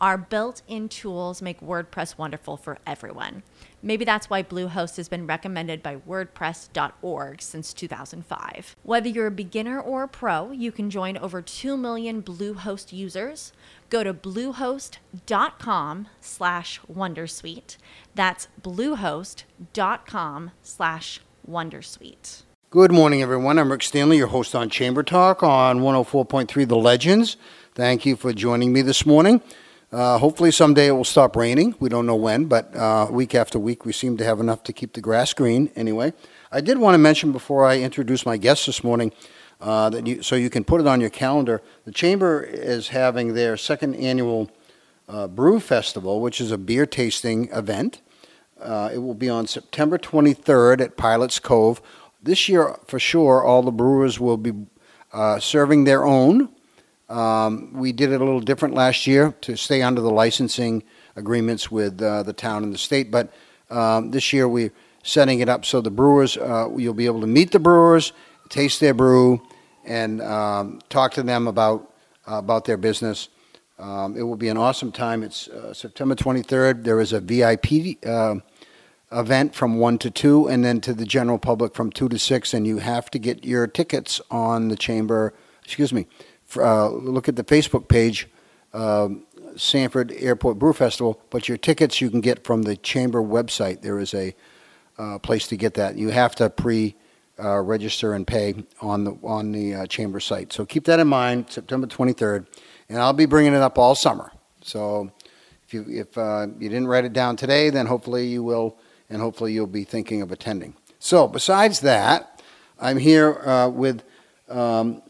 Our built in tools make WordPress wonderful for everyone. Maybe that's why Bluehost has been recommended by WordPress.org since 2005. Whether you're a beginner or a pro, you can join over 2 million Bluehost users. Go to bluehost.com slash Wondersuite. That's bluehost.com slash Wondersuite. Good morning, everyone. I'm Rick Stanley, your host on Chamber Talk on 104.3 The Legends. Thank you for joining me this morning. Uh, hopefully, someday it will stop raining. We don't know when, but uh, week after week, we seem to have enough to keep the grass green anyway. I did want to mention before I introduce my guest this morning uh, that you, so you can put it on your calendar. The Chamber is having their second annual uh, Brew Festival, which is a beer tasting event. Uh, it will be on September 23rd at Pilots Cove. This year, for sure, all the brewers will be uh, serving their own um, we did it a little different last year to stay under the licensing agreements with uh, the town and the state, but um, this year we're setting it up so the brewers, uh, you'll be able to meet the brewers, taste their brew, and um, talk to them about uh, about their business. Um, it will be an awesome time. It's uh, September 23rd. There is a VIP uh, event from 1 to 2, and then to the general public from 2 to 6, and you have to get your tickets on the chamber, excuse me, uh, look at the Facebook page, uh, Sanford Airport Brew Festival, but your tickets you can get from the chamber website. There is a uh, place to get that. You have to pre uh, register and pay on the on the uh, chamber site. So keep that in mind. September 23rd, and I'll be bringing it up all summer. So if you if uh, you didn't write it down today, then hopefully you will, and hopefully you'll be thinking of attending. So besides that, I'm here with. Um,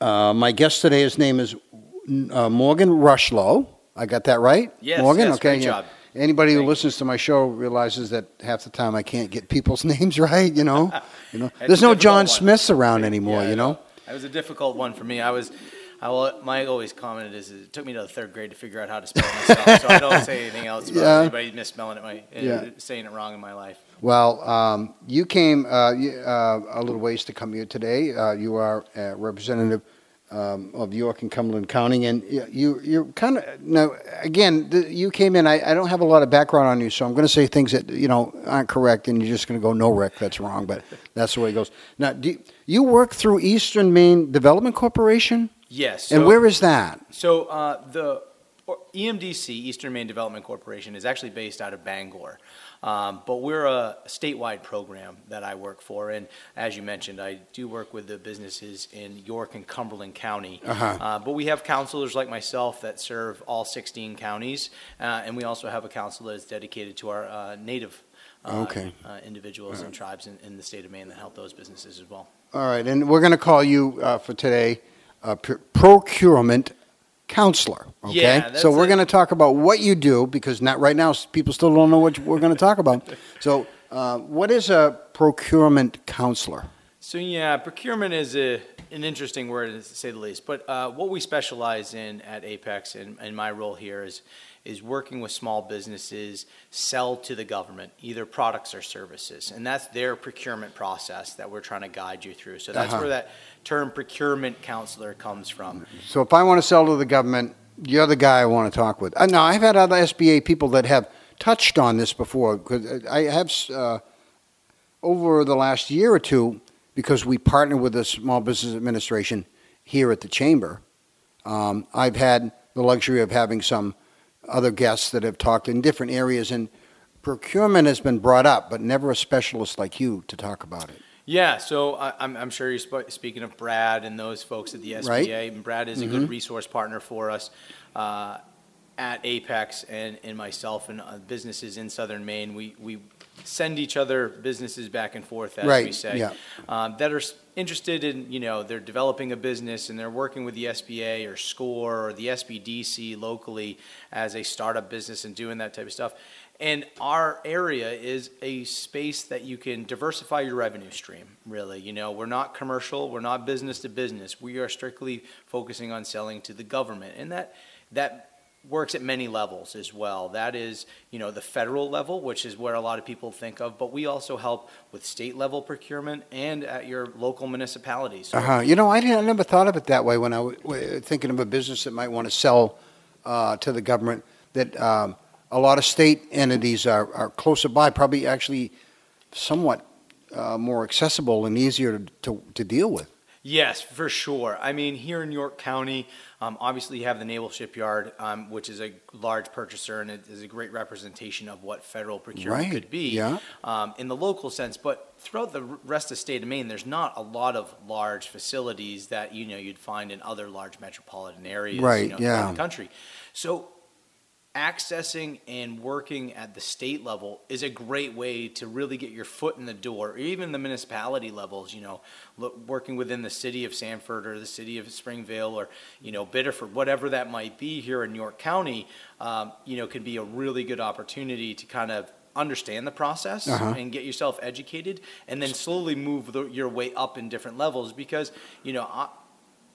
uh, my guest today, his name is uh, Morgan Rushlow. I got that right? Yes, Morgan? yes, okay, great yeah. job. Anybody Thank who you. listens to my show realizes that half the time I can't get people's names right, you know? You know, There's no John one. Smiths around anymore, Yeah, you know? That was a difficult one for me. I was, I will, my always comment is it took me to the third grade to figure out how to spell myself. so I don't say anything else about Yeah. anybody misspelling it, my, uh, Yeah. saying it wrong in my life. Well, um, you came uh, you, uh, a little ways to come here today. Uh, you are a representative um, of York and Cumberland County, and you you're kind of now again. The, you came in. I, I don't have a lot of background on you, so I'm going to say things that you know aren't correct, and you're just going to go, "No, Rick, that's wrong." But that's the way it goes. Now, do you, you work through Eastern Maine Development Corporation, Yes. and where is that? So uh, the EMDC, Eastern Maine Development Corporation, is actually based out of Bangor. Um, but we're a statewide program that I work for, and as you mentioned, I do work with the businesses in York and Cumberland County. Uh-huh. Uh, but we have counselors like myself that serve all 16 counties, uh, and we also have a council that is dedicated to our uh, native uh, Okay. uh, individuals and tribes in, in the state of Maine that help those businesses as well. All right, and we're going to call you uh, for today a pr- procurement counselor. Okay, Yeah, so we're going to talk about what you do because not right now people still don't know what we're going to talk about. So, uh, what is a procurement counselor? So yeah, procurement is a, an interesting word to say the least. But uh, what we specialize in at Apex, and, and my role here is is working with small businesses sell to the government either products or services, and that's their procurement process that we're trying to guide you through. So that's Uh-huh. where that term procurement counselor comes from. So, if I want to sell to the government, you're the guy I want to talk with. Uh, now, I've had other SBA people that have touched on this before because I have uh, over the last year or two because we partner with the Small Business Administration here at the chamber. Um, I've had the luxury of having some other guests that have talked in different areas, and procurement has been brought up, but never a specialist like you to talk about it. Yeah, so I, I'm, I'm sure you're sp- speaking of Brad and those folks at the SBA. Right. And Brad is a Mhm. good resource partner for us. Uh, at Apex and, and myself and uh, businesses in Southern Maine, we, we send each other businesses back and forth, as we Right, say, yeah. um, that are s- interested in, you know, they're developing a business and they're working with the SBA or SCORE or the SBDC locally as a startup business and doing that type of stuff. And our area is a space that you can diversify your revenue stream, really. You know, we're not commercial, we're not business to business. We are strictly focusing on selling to the government. And that, that works at many levels as well. That is, you know, the federal level, which is where a lot of people think of, but we also help with state level procurement and at your local municipalities. Uh-huh. You know, I, I never thought of it that way when I was thinking of a business that might want to sell uh, to the government. That um, a lot of state entities are, are closer by, probably actually somewhat uh, more accessible and easier to, to, to deal with. Yes, for sure. I mean, here in York County, um, obviously you have the Naval Shipyard, um, which is a large purchaser and it is a great representation of what federal procurement Right, could be yeah. um, in the local sense. But throughout the rest of the state of Maine, there's not a lot of large facilities that you know you'd find in other large metropolitan areas, Right, you know, yeah. the country. So accessing and working at the state level is a great way to really get your foot in the door, or even the municipality levels, you know, look, working within the city of Sanford or the city of Springvale or, you know, Biddeford, whatever that might be here in York County, um, you know, could be a really good opportunity to kind of understand the process Uh-huh. and get yourself educated and then slowly move the, your way up in different levels because, you know, I,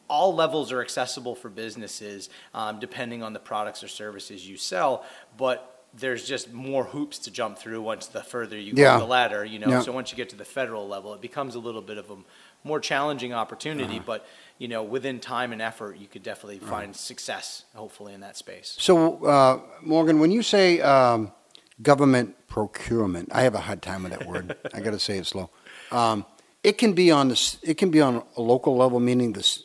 all levels are accessible for businesses um, depending on the products or services you sell, but there's just more hoops to jump through once the further you Yeah. go the ladder, you know. Yeah. So once you get to the federal level, it becomes a little bit of a more challenging opportunity, Uh-huh. but you know, within time and effort, you could definitely find success, hopefully, in that space. So, uh, Morgan, when you say um, government procurement, I have a hard time with that word. I got to say it slow. Um, it can be on this. It can be on a local level, meaning this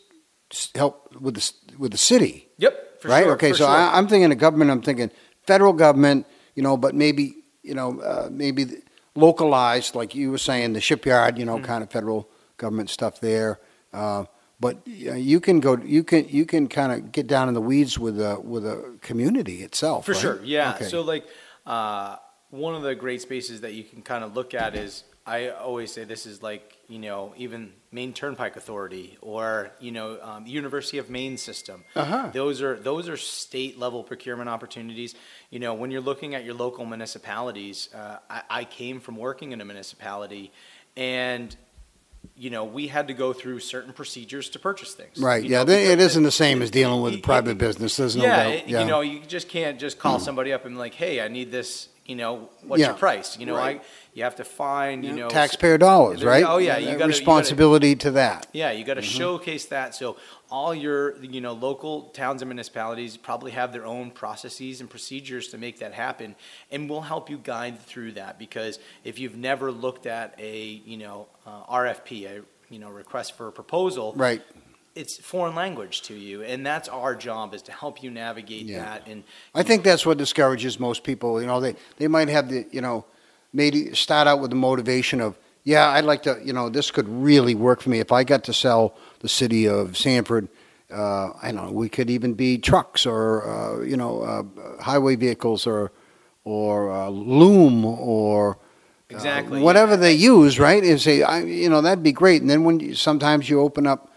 help with the with the city, Yep, for right? sure. okay, so sure. I, I'm thinking of government. I'm thinking federal government, you know, but maybe you know, uh, maybe localized, like you were saying, the shipyard, you know, Mm-hmm. kind of federal government stuff there. Uh, but uh, you can go, you can you can kind of get down in the weeds with a with a community itself. For right? sure, yeah. Okay. So like, uh, one of the great spaces that you can kind of look at is I always say this is like you know even Maine Turnpike Authority or you know um, the University of Maine system. Uh-huh. Those are those are state level procurement opportunities. You know when you're looking at your local municipalities, uh, I, I came from working in a municipality, and you know we had to go through certain procedures to purchase things. Right. you Yeah. know, it isn't the same as dealing with it- private it- business. There's no yeah, doubt. yeah. you know, you just can't just call somebody up and be like, hey, I need this. You know, what's Yeah. your price? You know, Right. I you have to find. You know, taxpayer dollars, right? oh, yeah, you Uh, gotta- you responsibility to that. Yeah, you got Mm-hmm. to showcase that. So all your, you know, local towns and municipalities probably have their own processes and procedures to make that happen, and we'll help you guide through that. Because if you've never looked at a, you know, uh, RFP, a you know, request for a proposal, Right. It's foreign language to you, and that's our job is to help you navigate Yeah. that. And I think that's what discourages most people. You know, they, they might have the, you know, maybe start out with the motivation of, yeah, I'd like to, you know, this could really work for me. If I got to sell the city of Sanford, uh, I don't know, we could even be trucks or, uh, you know, uh, highway vehicles or, or uh, loom or uh, Exactly. whatever they use, right? And say, I, you know, that'd be great. And then when you, sometimes you open up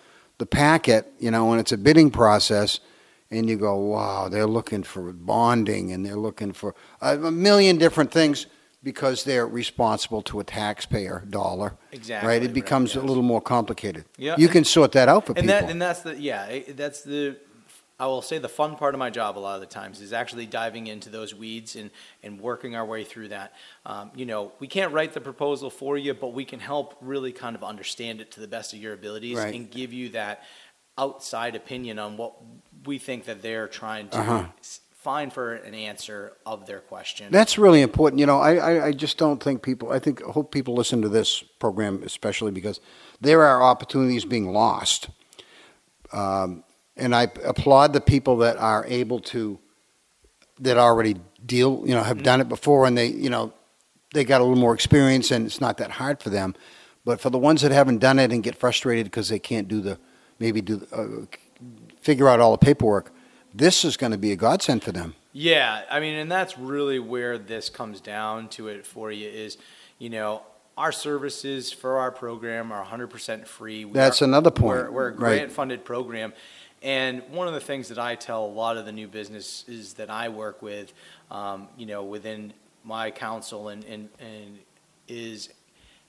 the packet, you know, and it's a bidding process, and you go, wow, they're looking for bonding and they're looking for a, a million different things because they're responsible to a taxpayer dollar. Exactly, Right? It right, becomes a little more complicated. Yeah, You can sort that out for and people. that and that's the yeah that's the I will say the fun part of my job a lot of the times is actually diving into those weeds and and working our way through that. Um, you know, we can't write the proposal for you, but we can help really kind of understand it to the best of your abilities Right. and give you that outside opinion on what we think that they're trying to Uh-huh. find for an answer of their question. That's really important. You know, I, I, I just don't think people, I think, I hope people listen to this program especially because there are opportunities being lost. Um, and I applaud the people that are able to, that already deal, you know, have done it before and they, you know, they got a little more experience and it's not that hard for them. But for the ones that haven't done it and get frustrated because they can't do the, maybe do, uh, figure out all the paperwork, this is going to be a godsend for them. Yeah, I mean, and that's really where this comes down to it for you is, you know, our services for our program are 100% free. We That's are- another point, We're, we're a grant-funded program, and one of the things that I tell a lot of the new businesses that I work with, um, you know, within my council and, and, and is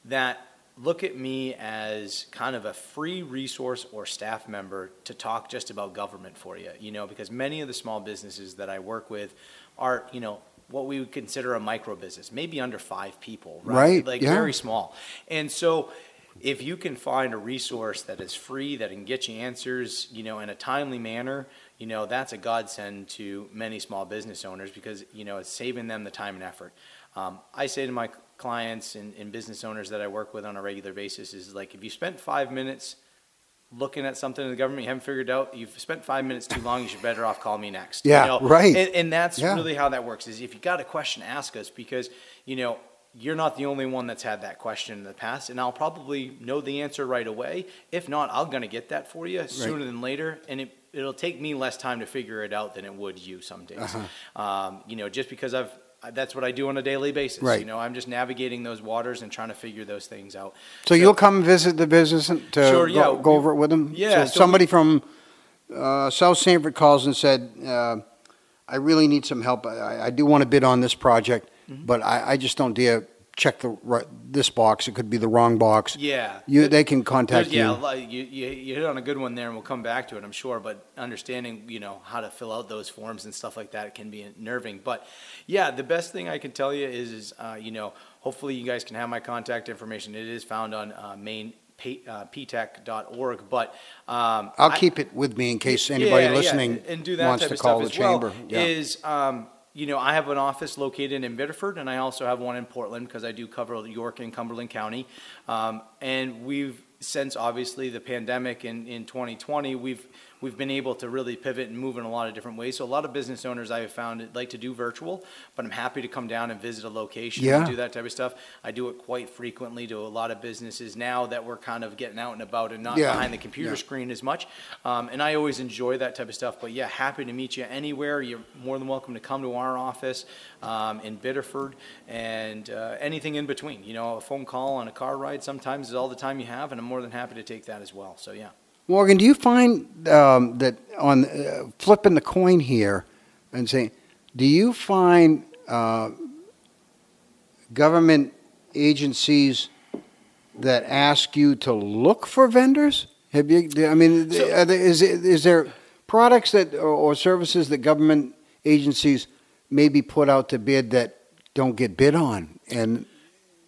that look at me as kind of a free resource or staff member to talk just about government for you, you know, because many of the small businesses that I work with are, you know, what we would consider a micro business, maybe under five people, right? Right, Like yeah. very small. And so if you can find a resource that is free, that can get you answers, you know, in a timely manner, you know, that's a godsend to many small business owners because, you know, it's saving them the time and effort. Um, I say to my clients and, and business owners that I work with on a regular basis is like, if you spent five minutes looking at something in the government you haven't figured out, you've spent five minutes too long, you should better off call me next. you Yeah, know? right. And, and that's Yeah. really how that works is if you got a question, ask us because, you know, you're not the only one that's had that question in the past, and I'll probably know the answer right away. If not, I'm gonna get that for you sooner than later, and it, it'll take me less time to figure it out than it would you some days. Uh-huh. Um, you know, just because I've, that's what I do on a daily basis. Right. You know, I'm just navigating those waters and trying to figure those things out. So you'll come visit the business and to Sure, yeah. go, go over it with them? Yeah, So so somebody from uh, South Sanford calls and said, uh, I really need some help. I, I do want to bid on this project, Mm-hmm. but I, I just don't dare check the right, this box. It could be the wrong box. Yeah. You, they can contact There's- Yeah, you. you, you, you hit on a good one there, and we'll come back to it, I'm sure. But understanding, you know, how to fill out those forms and stuff like that can be unnerving. But yeah, the best thing I can tell you is, is uh, you know, hopefully you guys can have my contact information. It is found on uh, main p- uh, ptac.org. But um, I'll I- keep it with me in case anybody yeah, listening and do that wants to call the well, chamber. Yeah. Is um, you know I have an office located in Biddeford, and I also have one in Portland because I do cover York and Cumberland County. Um, and we've since obviously the pandemic in, in 2020, we've we've been able to really pivot and move in a lot of different ways. So a lot of business owners I have found like to do virtual, but I'm happy to come down and visit a location Yeah. and do that type of stuff. I do it quite frequently to a lot of businesses now that we're kind of getting out and about and not Yeah. behind the computer Yeah. screen as much. Um, and I always enjoy that type of stuff. But yeah, happy to meet you anywhere. You're more than welcome to come to our office um, in Biddeford and uh, anything in between. You know, a phone call on a car ride sometimes is all the time you have, and I'm more than happy to take that as well. So yeah. Morgan, do you find um, that on uh, flipping the coin here and saying, do you find uh, government agencies that ask you to look for vendors? Have you? I mean, So- are there, is is there products that or, or services that government agencies maybe put out to bid that don't get bid on? And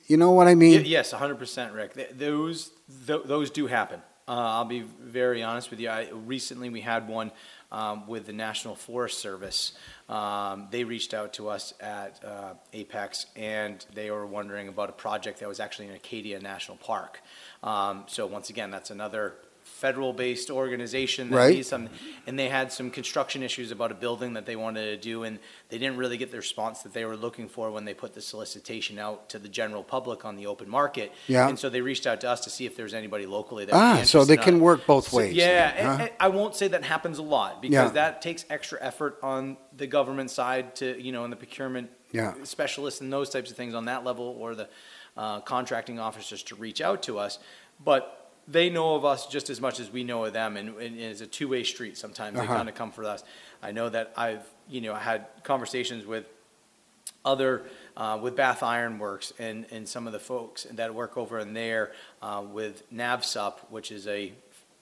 you know what I mean? Ye- Yes, 100%, Rick. Th- Those, th- those do happen. Uh, I'll be very honest with you. I, recently, we had one um, with the National Forest Service. Um, they reached out to us at uh, Apex, and they were wondering about a project that was actually in Acadia National Park. Um, so once again, that's another federal-based organization that Right. needs some, and they had some construction issues about a building that they wanted to do, and they didn't really get the response that they were looking for when they put the solicitation out to the general public on the open market. Yeah. And so they reached out to us to see if there's anybody locally that Ah, would be so they interested in can it. work both So- ways Yeah, then, huh? and I won't say that happens a lot because Yeah. that takes extra effort on the government side to, you know, and the procurement Yeah. specialists and those types of things on that level or the uh, contracting officers to reach out to us. But they know of us just as much as we know of them, and, and it's a two-way street. Sometimes they Uh-huh. kind of come for us. I know that I've, you know, had conversations with other, uh, with Bath Iron Works and, and some of the folks that work over in there uh, with NAVSUP, which is a,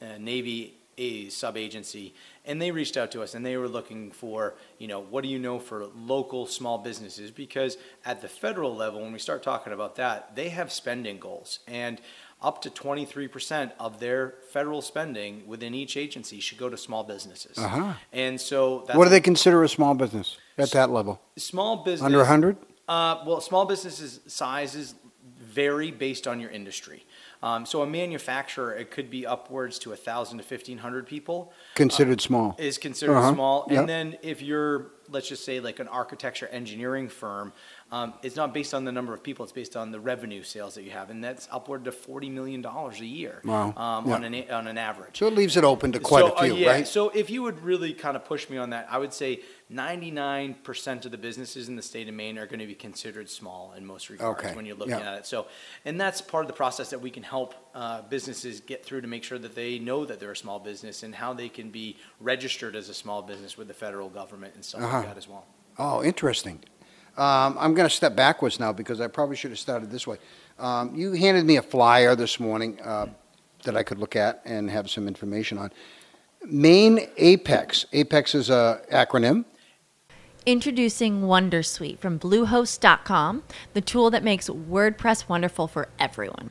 a Navy a sub-agency, and they reached out to us and they were looking for, you know, what do you know for local small businesses? Because at the federal level, when we start talking about that, they have spending goals. And up to 23% of their federal spending within each agency should go to small businesses. Uh-huh. And so that's What do they consider a small business at that level? small business Under 100? uh, well, small businesses sizes vary based on your industry. Um, so a manufacturer, it could be upwards to a thousand to fifteen hundred people Considered small. is considered Uh-huh. small. Yep. And then if you're, let's just say, like an architecture engineering firm, um, it's not based on the number of people; it's based on the revenue sales that you have, and that's upward to forty million dollars a year Wow. um, Yeah. on an on an average. So it leaves it open to quite So, a uh, few, yeah, right? So if you would really kind of push me on that, I would say 99% of the businesses in the state of Maine are going to be considered small in most regards Okay, when you're looking yeah. at it. So, and that's part of the process that we can help uh, businesses get through to make sure that they know that they're a small business and how they can be registered as a small business with the federal government and stuff Uh-huh. like that as well. Oh, interesting. Um, I'm going to step backwards now because I probably should have started this way. Um, you handed me a flyer this morning uh, that I could look at and have some information on. Maine Apex. Apex is a acronym. Introducing Wondersuite from Bluehost.com, the tool that makes WordPress wonderful for everyone.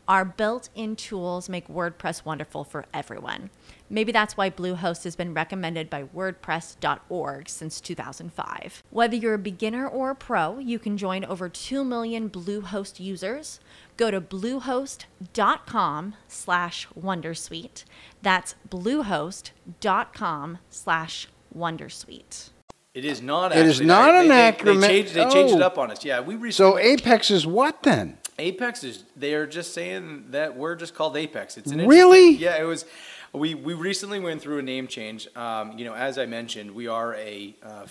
Our built in tools make WordPress wonderful for everyone. Maybe that's why Bluehost has been recommended by WordPress.org since 2005. Whether you're a beginner or a pro, you can join over 2 million Bluehost users. Go to bluehost.com slash Wondersuite. That's bluehost.com slash Wondersuite. It is not. It is actually. not They- an they- acronym. They changed, they changed it Oh. up on us. Yeah, we recently. So Apex is what then? Apex is they are just saying that we're just called Apex. It's an Really? Yeah, it was. We we recently went through a name change. Um, you know, as I mentioned, we are a uh,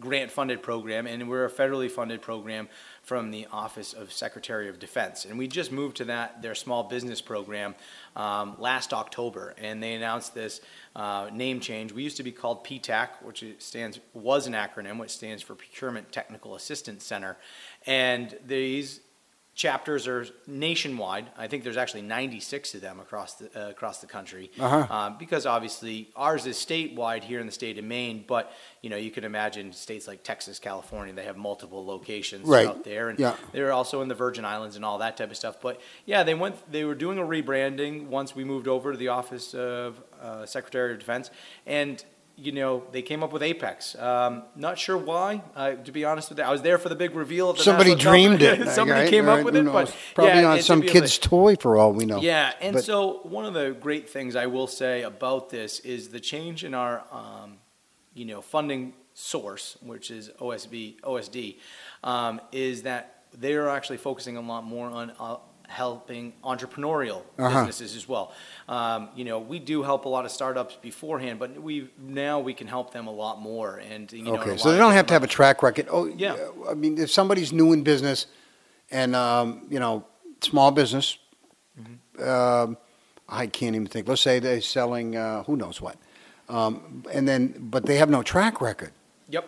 grant funded program, and we're a federally funded program from the Office of Secretary of Defense. And we just moved to that their small business program um, last October, and they announced this uh, name change. We used to be called PTAC, which stands was an acronym, which stands for Procurement Technical Assistance Center, and these chapters are nationwide. I think there's actually 96 of them across the uh, across the country. Uh-huh. Um, because obviously ours is statewide here in the state of Maine, but you know you can imagine states like Texas, California, they have multiple locations Right. out there, and Yeah. they're also in the Virgin Islands and all that type of stuff. But yeah, they went. They were doing a rebranding once we moved over to the Office of uh, Secretary of Defense, and you know they came up with Apex. Um, not sure why. Uh, to be honest with you, I was there for the big reveal of the Somebody dreamed it. Somebody right? came Right, up with it, knows? but probably yeah, on some be able to- kid's toy for all we know. yeah, and But- so one of the great things I will say about this is the change in our, um, you know, funding source, which is OSB, OSD, um, is that they are actually focusing a lot more on uh, helping entrepreneurial Uh-huh. businesses as well. Um, you know, we do help a lot of startups beforehand, but we now we can help them a lot more. And you know, Okay, so they don't have to have a track record. Oh, Yeah. I mean, if somebody's new in business and, um, you know, small business, Mm-hmm. um, I can't even think. Let's say they're selling uh, who knows what. Um, and then, but they have no track record, Yep.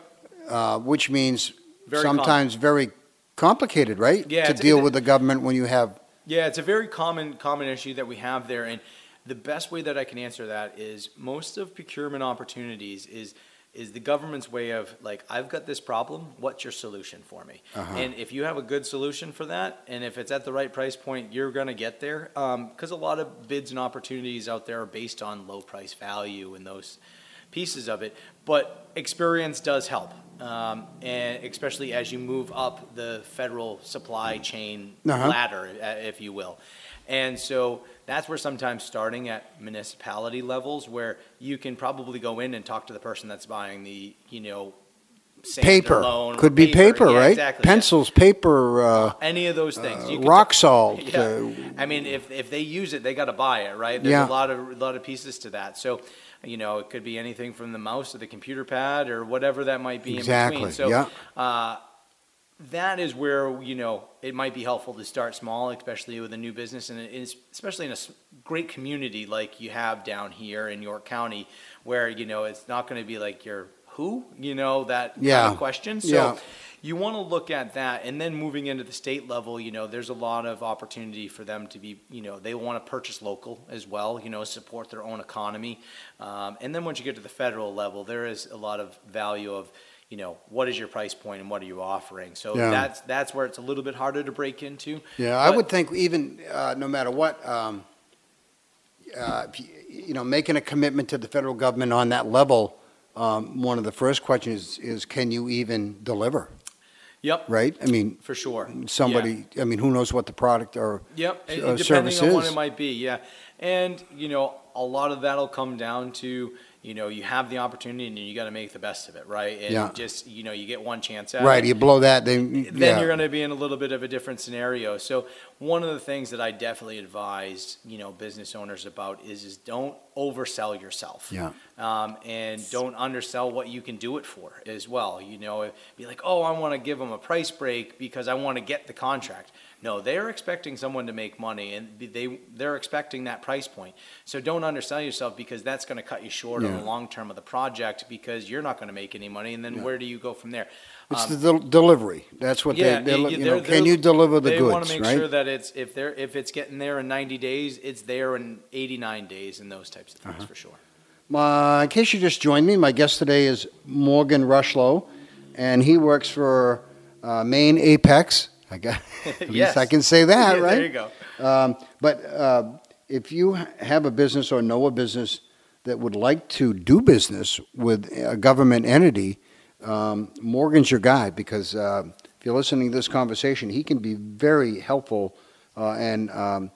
uh, which means Very sometimes very complicated, right? Yeah, To deal with the government when you have, Yeah, it's a very common common issue that we have there, and the best way that I can answer that is most of procurement opportunities is is the government's way of like I've got this problem, what's your solution for me? Uh-huh. And if you have a good solution for that, and if it's at the right price point, you're going to get there. Because a lot of bids and opportunities out there are based on low price value and those pieces of it. But experience does help, um, and especially as you move up the federal supply chain Uh-huh. ladder, uh, if you will. And so that's where sometimes starting at municipality levels, where you can probably go in and talk to the person that's buying the, you know, paper, could be paper, Yeah, right? Exactly. yeah. Pencils, paper, uh, Any of those things. uh, rock salt. yeah. uh, I mean, if, if they use it, they got to buy it, right? There's Yeah. a lot of a lot of pieces to that. So, you know, it could be anything from the mouse to the computer pad or whatever that might be Exactly, in between. So, yeah. uh, that is where you know it might be helpful to start small, especially with a new business, and especially in a great community like you have down here in York County, where you know it's not going to be like your who, you know, that kind of question. So, yeah. You want to look at that, and then moving into the state level, you know, there's a lot of opportunity for them to be, you know, they want to purchase local as well, you know, support their own economy, um, and then once you get to the federal level, there is a lot of value of you know what is your price point and what are you offering? So Yeah. that's that's where it's a little bit harder to break into. Yeah, I would think even, uh, no matter what, um, uh, you you know, making a commitment to the federal government on that level, um, one of the first questions is, is can you even deliver, yep right? I mean, for sure somebody, I mean, who knows what the product or Yep, uh, depending on what is. it might be, yeah. And, you know, a lot of that'll come down to, you know, you have the opportunity and you got to make the best of it, right? And Yeah. just, you know, you get one chance at Right, it. you blow that, then, Then yeah. you're going to be in a little bit of a different scenario. So one of the things that I definitely advise, you know, business owners about is is don't oversell yourself. Yeah. Um, and don't undersell what you can do it for as well. You know, be like, oh, I want to give them a price break because I want to get the contract. No, they're expecting someone to make money, and they they're expecting that price point. So don't undersell yourself because that's going to cut you short on the long term of the project because you're not going to make any money, and then where do you go from there? It's Um, the del- delivery, that's what they, yeah, they're, y- look- y- you know, can you deliver the they want goods, to make sure that it's if they're if it's getting there in 90 days, it's there in 89 days, and those types of things Uh-huh. for sure. Uh, in case you just joined me, my guest today is Morgan Rushlow, and he works for uh, Maine Apex. I got, at Yes. I can say that, Yeah, right? There you go. Um, but uh, if you have a business or know a business that would like to do business with a government entity, um, Morgan's your guy because uh, if you're listening to this conversation, he can be very helpful uh, and um,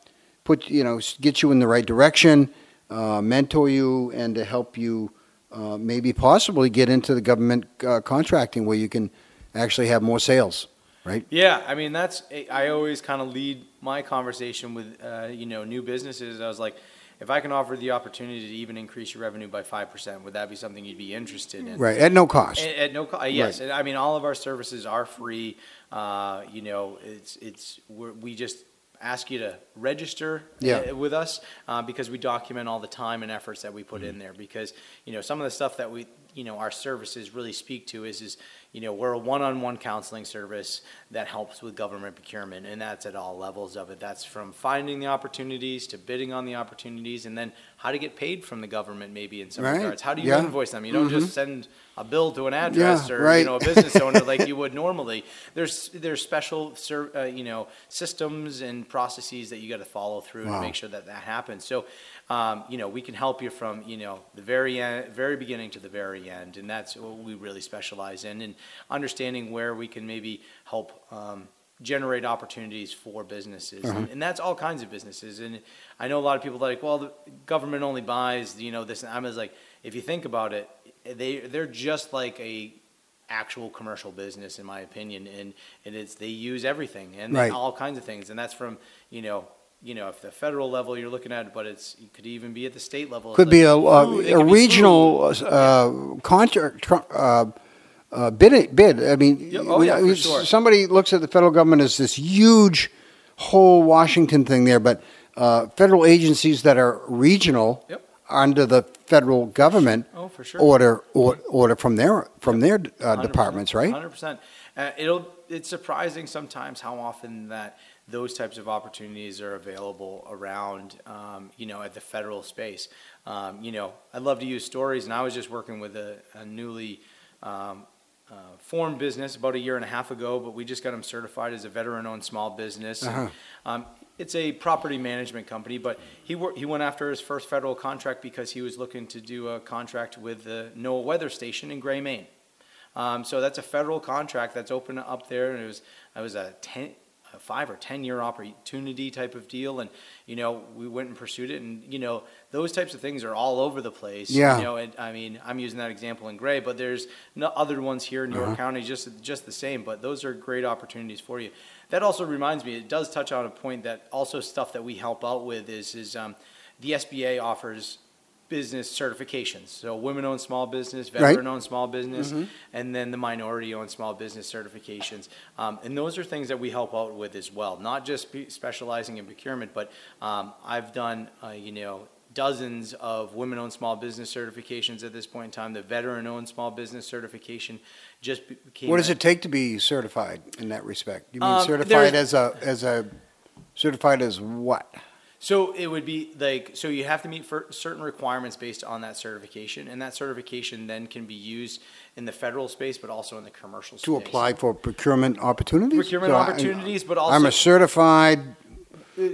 put you know get you in the right direction, uh, mentor you, and to help you uh, maybe possibly get into the government uh, contracting where you can actually have more sales. Right? Yeah, I mean that's I always kind of lead my conversation with uh, you know new businesses. I was like, if I can offer the opportunity to even increase your revenue by five percent, would that be something you'd be interested in? Right, at no cost. At, at no cost, yes. And I mean, all of our services are free. Uh, you know, it's it's we're, we just ask you to register Yeah. uh, with us uh, because we document all the time and efforts that we put Mm-hmm. in there. Because you know, some of the stuff that we you know our services really speak to is is you know we're a one-on-one counseling service that helps with government procurement, and that's at all levels of it. That's from finding the opportunities to bidding on the opportunities, and then how to get paid from the government, maybe in some Right. regards. How do you Yeah. invoice them? You don't Mhm. just send a bill to an address Yeah, or right. you know a business owner like you would normally. There's there's special uh, you know systems and processes that you got to follow through Wow. to make sure that that happens. So um, you know we can help you from you know the very end, very beginning to the very end, and that's what we really specialize in and understanding where we can maybe help. Um, generate opportunities for businesses. Uh-huh. and, and that's all kinds of businesses. And i know a lot of people like well the government only buys you know this and i'm like if you think about it they they're just like a actual commercial business in my opinion. And and it's they use everything and Right. all kinds of things. And that's from you know you know if the federal level you're looking at but it's it could even be at the state level. Could Like be a, a, a regional uh, contract, uh, uh, bid. Bid. I mean, Yeah, oh, yeah, sure. somebody looks at the federal government as this huge whole Washington thing there, but uh, federal agencies that are regional Yep. under the federal government oh sure order or, order from their from their uh, 100%, departments, right? Hundred percent. Uh, it'll. It's surprising sometimes how often that those types of opportunities are available around, um, you know, at the federal space. Um, you know, I love to use stories, and I was just working with a, a newly um, uh, formed business about a year and a half ago, but we just got him certified as a veteran-owned small business. Uh-huh. um, it's a property management company, but he wor- he went after his first federal contract because he was looking to do a contract with the NOAA weather station in Gray, Maine. Um, so that's a federal contract that's open up there, and it was it was a ten, a five or ten year opportunity type of deal, and you know we went and pursued it, and you know those types of things are all over the place. Yeah. You know, and, I mean I'm using that example in Gray, but there's no other ones here in new York County just just the same. But those are great opportunities for you. That also reminds me, it does touch on a point that also stuff that we help out with is is um, the SBA offers business certifications. So women-owned small business, Right. veteran-owned small business, and then the minority-owned small business certifications. Um, and those are things that we help out with as well. Not just specializing in procurement, but um, I've done, uh, you know, dozens of women-owned small business certifications at this point in time. The veteran-owned small business certification just became. What does a- it take to be certified in that respect? You mean Um, certified as a, as a, certified as what? So it would be like, so you have to meet certain requirements based on that certification, and that certification then can be used in the federal space, but also in the commercial space. To apply for procurement opportunities? Procurement So I- opportunities, but also I'm a certified,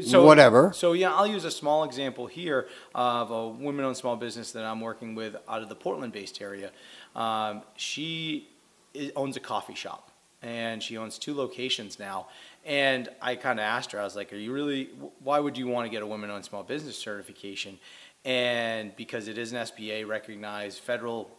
So- whatever. So yeah, I'll use a small example here of a women-owned small business that I'm working with out of the Portland-based area. Um, she i- owns a coffee shop, and she owns two locations now. And I kind of asked her, I was like, "Are you really? Why would you want to get a women-owned small business certification?" And because it is an SBA recognized federal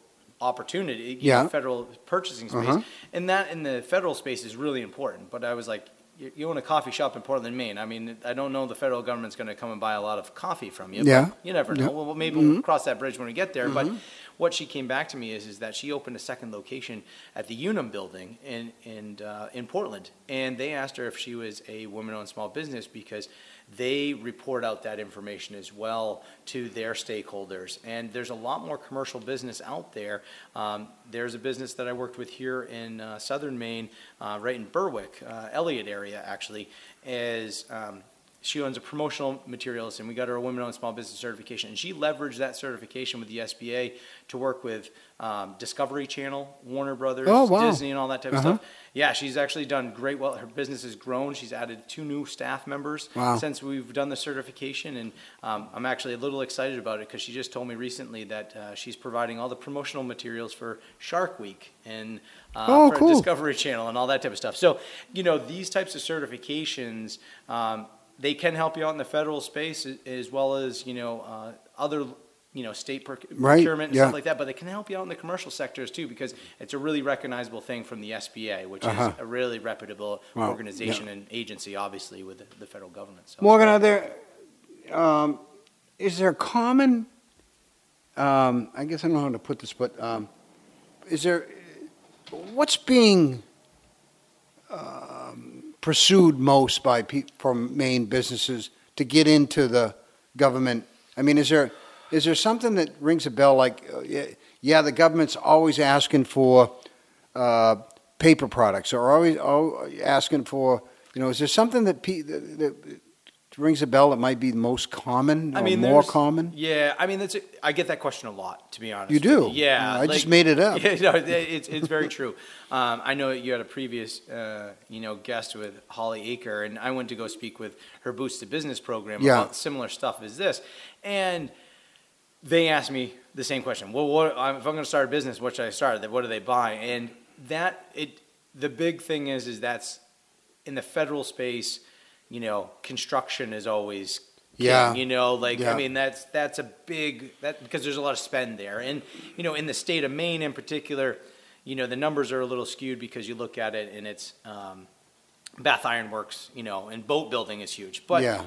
opportunity, you know, federal purchasing space, Uh-huh. and that in the federal space is really important. But I was like, you, you own a coffee shop in Portland, Maine. I mean, I don't know the federal government's going to come and buy a lot of coffee from you. Yeah. You never know. Yeah. Mm-hmm. Well, maybe we'll cross that bridge when we get there. But what she came back to me is, is that she opened a second location at the Unum building in, in, uh, in Portland. And they asked her if she was a woman-owned small business because they report out that information as well to their stakeholders. And there's a lot more commercial business out there. Um, there's a business that I worked with here in uh, southern Maine, uh, right in Berwick, uh, Eliot area actually, is um, she owns a promotional materials and we got her a women-owned small business certification. And she leveraged that certification with the SBA to work with um, Discovery Channel, Warner Brothers, Oh, wow. Disney, and all that type Uh-huh. of stuff. Yeah, she's actually done great. Well, her business has grown. She's added two new staff members Wow. since we've done the certification, and um, I'm actually a little excited about it because she just told me recently that uh, she's providing all the promotional materials for Shark Week and uh, Oh, for cool. Discovery Channel and all that type of stuff. So, you know, these types of certifications. Um, they can help you out in the federal space as well as you know uh, other you know state proc- Right, procurement and yeah. stuff like that. But they can help you out in the commercial sectors too because it's a really recognizable thing from the SBA, which Uh-huh. is a really reputable Wow, organization and agency, obviously with the, the federal government. So. Morgan, are there, um, is there common, um, I guess I don't know how to put this, but, um, is there, what's being, um, pursued most by pe- from Maine businesses to get into the government? I mean, is there, is there something that rings a bell like, uh, yeah, the government's always asking for, uh, paper products or always, al- asking for, you know, is there something that pe- that, that rings a bell that might be the most common I or mean, more there's- common? Yeah, I mean, that's a, I get that question a lot, to be honest. You with do? Yeah, I just made it up. Yeah, no, it- it's it's very true. Um, I know you had a previous, uh, you know, guest with Holly Aker, and I went to go speak with her Boost to Business program Yeah. about similar stuff as this, and they asked me the same question. Well, what I'm- if I'm going to start a business? What should I start? What do they buy? And that it, the big thing is, is that's in the federal space. You know, construction is always king, Yeah. You know, like Yeah. I mean, that's that's a big that because there's a lot of spend there, and you know, in the state of Maine in particular, you know, the numbers are a little skewed because you look at it and it's um, Bath Iron Works, you know, and boat building is huge, but Yeah.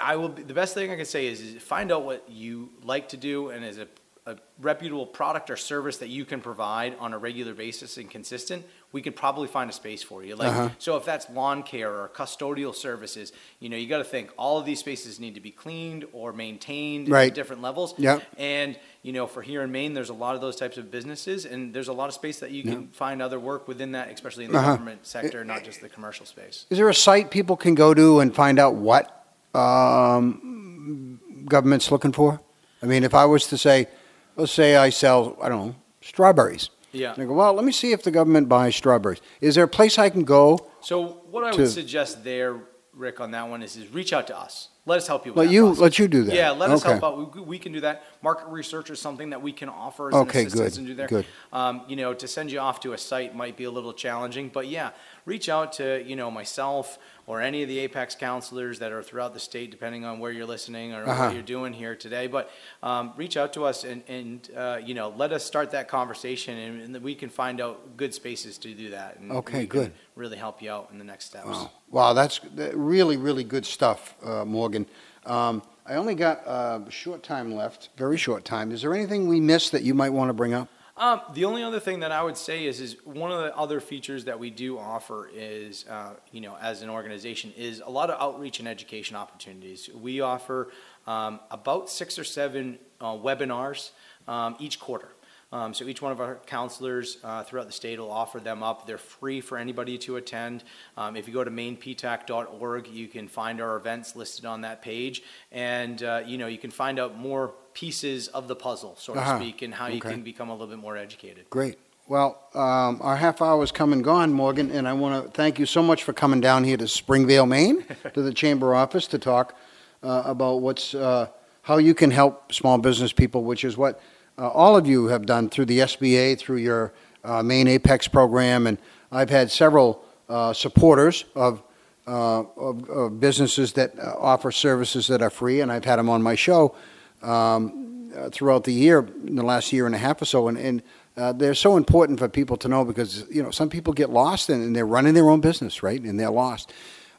I will. Be, the best thing I can say is, is find out what you like to do and is a, a reputable product or service that you can provide on a regular basis and consistent. We could probably find a space for you. Like Uh-huh. so, if that's lawn care or custodial services, you know, you got to think all of these spaces need to be cleaned or maintained Right. at different levels. Yep. And you know, for here in Maine, there's a lot of those types of businesses, and there's a lot of space that you can find other work within that, especially in the Uh-huh. government sector, not just the commercial space. Is there a site people can go to and find out what um, government's looking for? I mean, if I was to say, let's say I sell, I don't know, strawberries. Yeah. And I go, well, let me see if the government buys strawberries. Is there a place I can go? So what I to- would suggest there, Rick, on that one is, is reach out to us. Let us help you with Let that you process. let you do that. Yeah, let us Okay. help out. We, we can do that. Market research is something that we can offer as Okay, an assistance good, and do there. good. Um, you know, to send you off to a site might be a little challenging, but yeah, reach out to you know myself or any of the Apex counselors that are throughout the state, depending on where you're listening or Uh-huh. what you're doing here today. But um, reach out to us and, and uh, you know let us start that conversation, and, and we can find out good spaces to do that. And Okay, good. Really help you out in the next steps. Wow, wow that's really, really good stuff, uh, Morgan. Um, I only got uh, a short time left, very short time. Is there anything we missed that you might want to bring up? Um, the only other thing that I would say is, is one of the other features that we do offer is, uh, you know, as an organization, is a lot of outreach and education opportunities. We offer um, about six or seven uh, webinars um, each quarter. Um, so each one of our counselors uh, throughout the state will offer them up. They're free for anybody to attend. Um, if you go to maineptac.org, you can find our events listed on that page, and uh, you know you can find out more pieces of the puzzle, so Uh-huh. to speak, and how you Okay. can become a little bit more educated. Great. Well, um, our half hour is come and gone, Morgan, and I want to thank you so much for coming down here to Springvale, Maine, to the chamber office to talk uh, about what's uh, how you can help small business people, which is what uh, all of you have done through the SBA, through your uh, Maine Apex program, and I've had several uh, supporters of, uh, of, of businesses that offer services that are free, and I've had them on my show um, uh, throughout the year, in the last year and a half or so, and, and uh, they're so important for people to know because you know some people get lost and, and they're running their own business, right, and they're lost,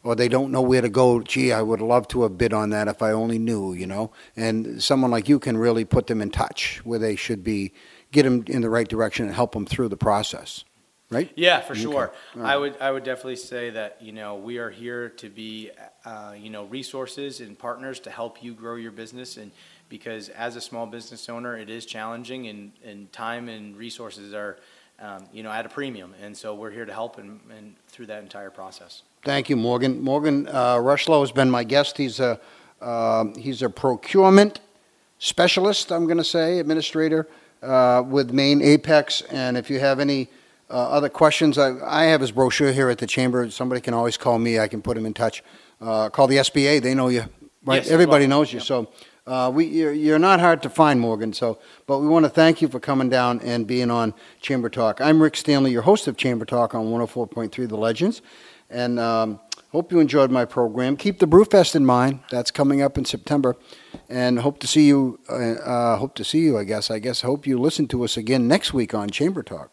or they don't know where to go. Gee, I would love to have bid on that if I only knew, you know. And someone like you can really put them in touch where they should be, get them in the right direction, and help them through the process, right? Yeah, for Okay. sure. All I would I would definitely say that you know we are here to be uh, you know resources and partners to help you grow your business and because as a small business owner it is challenging and, and time and resources are um, you know at a premium and so we're here to help and, and through that entire process. Thank you, Morgan. Morgan uh, Rushlow has been my guest. He's a um, he's a procurement specialist. I'm going to say administrator uh, with Maine Apex. And if you have any uh, other questions, I, I have his brochure here at the chamber. Somebody can always call me. I can put him in touch. Uh, call the SBA. They know you, right? Yes, Everybody well. knows you. Yep. So. Uh, we, you're, you're not hard to find, Morgan. So, but we want to thank you for coming down and being on Chamber Talk. I'm Rick Stanley, your host of Chamber Talk on 104.3 The Legends, and um, hope you enjoyed my program. Keep the Brewfest in mind. That's coming up in September, and hope to see you. Uh, uh, hope to see you. I guess. I guess. Hope you listen to us again next week on Chamber Talk.